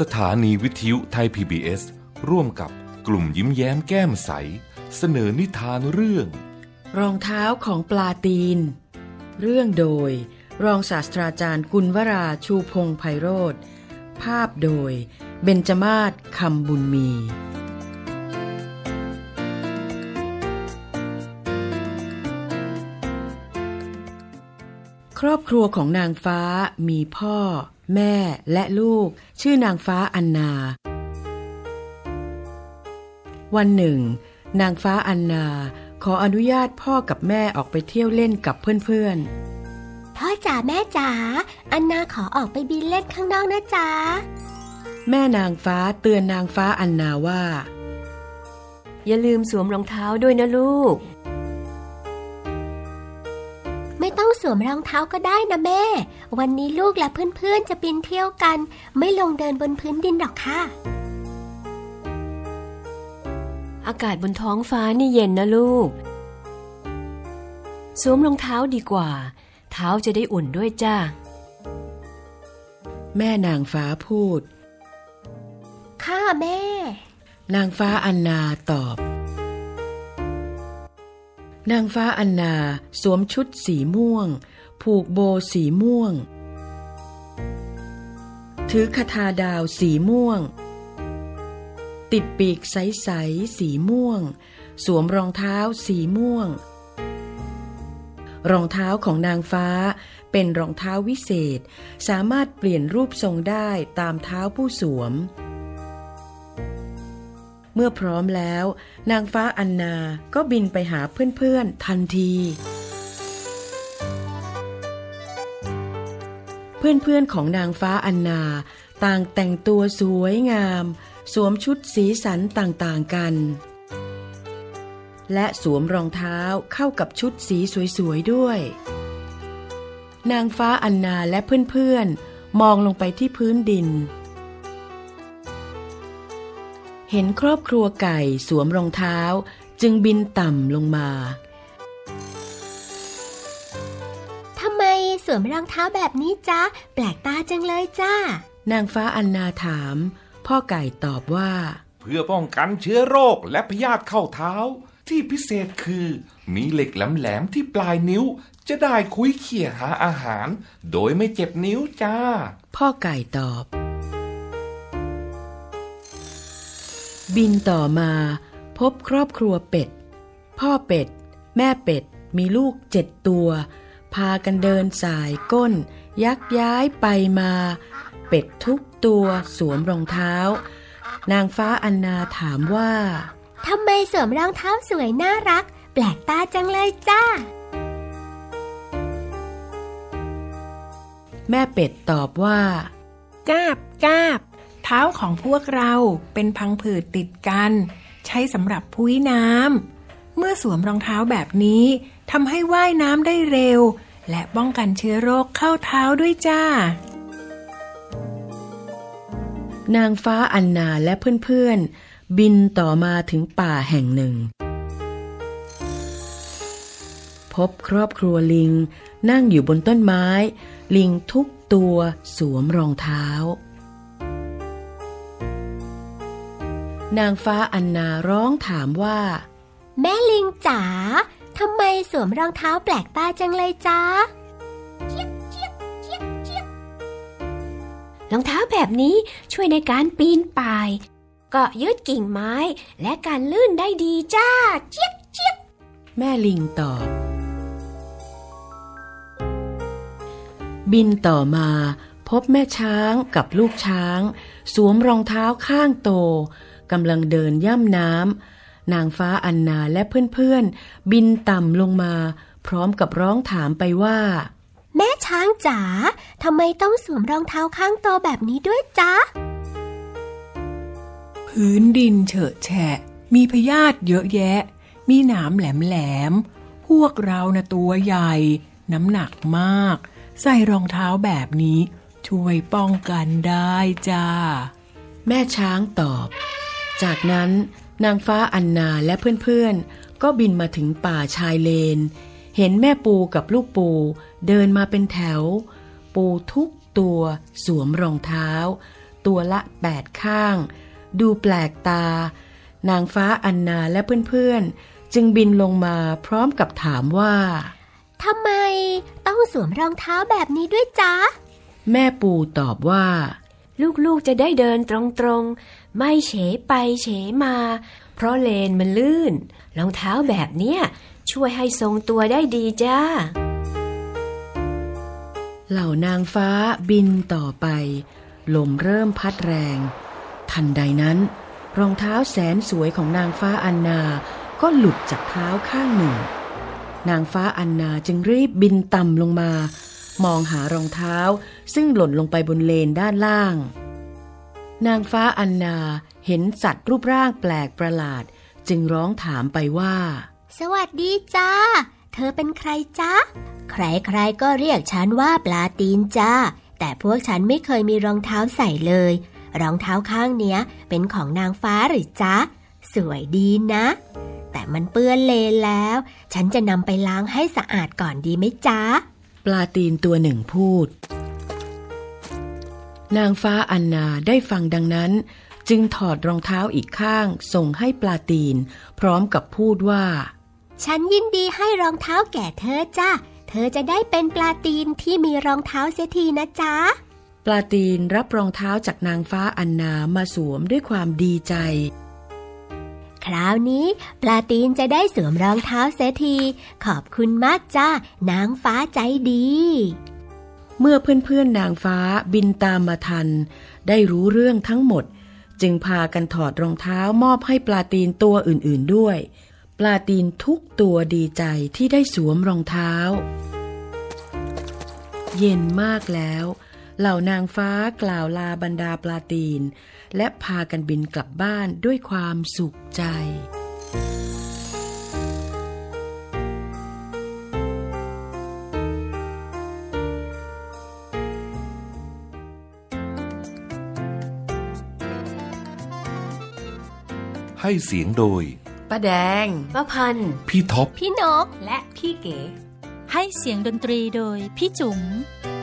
สถานีวิทยุไทย PBS ร่วมกับกลุ่มยิ้มแย้มแก้มใส เสนอนิทานเรื่อง รองเท้าของปลาตีน เรื่องโดย รองศาสตราจารย์กุลวราชูพงไพโรธภาพโดย เบญจมาศคำบุญมี ครอบครัวของนางฟ้ามีพ่อ แม่และลูก ชื่อนางฟ้าอันนา วันหนึ่ง นางฟ้าอันนาขออนุญาตพ่อกับแม่ออกไปเที่ยวเล่นกับเพื่อนพ่อจ๋าแม่จ๋าอันนาขอออกไปบินเล่นข้างนอกนะจ๊ะๆแม่นางฟ้าเตือนนางฟ้าอันนาว่า อย่าลืมสวมรองเท้าด้วยนะลูก ไม่ต้องสวมรองเท้าก็ได้นะแม่ วันนี้ลูกและเพื่อนๆจะบินเที่ยวกัน ไม่ลงเดินบนพื้นดินหรอกค่ะ อากาศบนท้องฟ้านี่เย็นนะลูก สวมรองเท้าดีกว่า เท้าจะได้อุ่นด้วยจ้า แม่นางฟ้าพูด ค่ะแม่ นางฟ้าอันนาตอบ นางฟ้าอันนาสวมชุดสีม่วง ผูกโบสีม่วง ถือคาถาดาวสีม่วง ติดปีกใสๆสีม่วง สวมรองเท้าสีม่วง รองเท้าของนางฟ้าเป็นรองเท้าวิเศษ สามารถเปลี่ยนรูปทรงได้ตามเท้าผู้สวม เมื่อพร้อมแล้ว นางฟ้าอันนาก็บินไปหาเพื่อนๆทันที เพื่อนๆของนางฟ้าอันนา ต่างแต่งตัวสวยงาม สวมชุดสีสันต่างๆกัน และสวมรองเท้าเข้ากับชุดสีสวยๆด้วย นางฟ้าอันนาและเพื่อนๆมองลงไปที่พื้นดินเห็นครอบครัวไก่สวมรองเท้า จึงบินต่ำลงมา ทำไมสวมรองเท้าแบบนี้จ๊ะ แปลกตาจังเลยจ้า นางฟ้าอันนาถาม พ่อไก่ตอบว่า เพื่อป้องกันเชื้อโรคและพยาธิเข้าเท้า ที่พิเศษคือ มีเหล็กแหลมๆที่ปลายนิ้ว จะได้คุยเขี่ยหาอาหาร โดยไม่เจ็บนิ้วจ้า พ่อไก่ตอบ บินต่อมาพบครอบครัวเป็ด พ่อเป็ด แม่เป็ด มีลูกเจ็ดตัว พากันเดินสายก้น ยักย้ายไปมา เป็ดทุกตัวสวมรองเท้า นางฟ้าอันนาถามว่าทำไมสวมรองเท้าสวยน่ารัก แปลกตาจังเลยจ้า แม่เป็ดตอบว่ากาบกาบ เท้าของพวกเราเป็นพังผืดติดกัน ใช้สำหรับพุ้ยน้ำเมื่อสวมรองเท้าแบบนี้ทำให้ว่ายน้ำได้เร็ว และป้องกันเชื้อโรคเข้าเท้าด้วยจ้า นางฟ้าอันนาและเพื่อนๆ บินต่อมาถึงป่าแห่งหนึ่ง พบครอบครัวลิงนั่งอยู่บนต้นไม้ ลิงทุกตัวสวมรองเท้า นางฟ้าอันนาร้องถามว่า แม่ลิงจ๋าทำไมสวมรองเท้าแปลกตาจังเลยจ้ารองเท้าแบบนี้ช่วยในการปีนป่ายเกาะยึดกิ่งไม้และการลื่นได้ดีจ้าเจี๊ยบเจี๊ยบแม่ลิงตอบ บินต่อมาพบแม่ช้างกับลูกช้าง สวมรองเท้าข้างโต กำลังเดินย่ำน้ำนางฟ้าอันนาและเพื่อนๆ บินต่ำลงมา พร้อมกับร้องถามไปว่า แม่ช้างจ๋าทำไมต้องสวมรองเท้าข้างโตแบบนี้ด้วยจ๊ะ พื้นดินเฉอะแฉะ มีพยาธิเยอะแยะ มีหนามแหลมๆ พวกเรานะตัวใหญ่ น้ำหนักมาก ใส่รองเท้าแบบนี้ช่วยป้องกันได้จ้า แม่ช้างตอบ จากนั้นนางฟ้าอันนาและเพื่อนๆ ก็บินมาถึงป่าชายเลน เห็นแม่ปูกับลูกปูเดินมาเป็นแถว ปูทุกตัวสวมรองเท้าตตัวละแปดข้าง ดูแปลกตา นางฟ้าอันนาและเพื่อนๆ จึงบินลงมาพร้อมกับถามว่าทำไมต้องสวมรองเท้าแบบนี้ด้วยจ๊ะ แม่ปูตอบว่า ลูกๆจะได้เดินตรงๆ ไม่เฉไปเฉมา เพราะเลนมันลื่น รองเท้าแบบเนี้ยช่วยให้ทรงตัวได้ดีจ้า เหล่านางฟ้าบินต่อไป ลมเริ่มพัดแรง ทันใดนั้น รองเท้าแสนสวยของนางฟ้าอันนา ก็หลุดจากเท้าข้างหนึ่ง นางฟ้าอันนาจึงรีบบินต่ำลงมา มองหารองเท้า ซึ่งหล่นลงไปบนเลนด้านล่าง นางฟ้าอันนาเห็นสัตว์รูปร่างแปลกประหลาด จึงร้องถามไปว่า สวัสดีจ้า เธอเป็นใครจ๊ะใครๆก็เรียกฉันว่าปลาตีนจ้า แต่พวกฉันไม่เคยมีรองเท้าใส่เลย รองเท้าข้างเนี้ย เป็นของนางฟ้าหรือจ๊ะสวยดีนะ แต่มันเปื้อนเลนแล้ว ฉันจะนำไปล้างให้สะอาดก่อนดีไหมจ๊ะ ปลาตีนตัวหนึ่งพูด นางฟ้าอันนาได้ฟังดังนั้น จึงถอดรองเท้าอีกข้างส่งให้ปลาตีน พร้อมกับพูดว่า ฉันยินดีให้รองเท้าแก่เธอจ้าเธอจะได้เป็นปลาตีนที่มีรองเท้าเสียทีนะจ๊ะปลาตีนรับรองเท้าจากนางฟ้าอันนามาสวมด้วยความดีใจ คราวนี้ปลาตีนจะได้สวมรองเท้าเสียที ขอบคุณมากจ้านางฟ้าใจดี เมื่อเพื่อนๆนางฟ้าบินตามมาทัน ได้รู้เรื่องทั้งหมด จึงพากันถอดรองเท้ามอบให้ปลาตีนตัวอื่นๆด้วย ปลาตีนทุกตัวดีใจที่ได้สวมรองเท้า เย็นมากแล้ว เหล่านางฟ้ากล่าวลาบรรดาปลาตีน และพากันบินกลับบ้านด้วยความสุขใจให้เสียงโดย ป้าแดง ป้าพันธุ์พี่ท็อป พี่นก และพี่เก๋ ให้เสียงดนตรีโดย พี่จุ๋ม「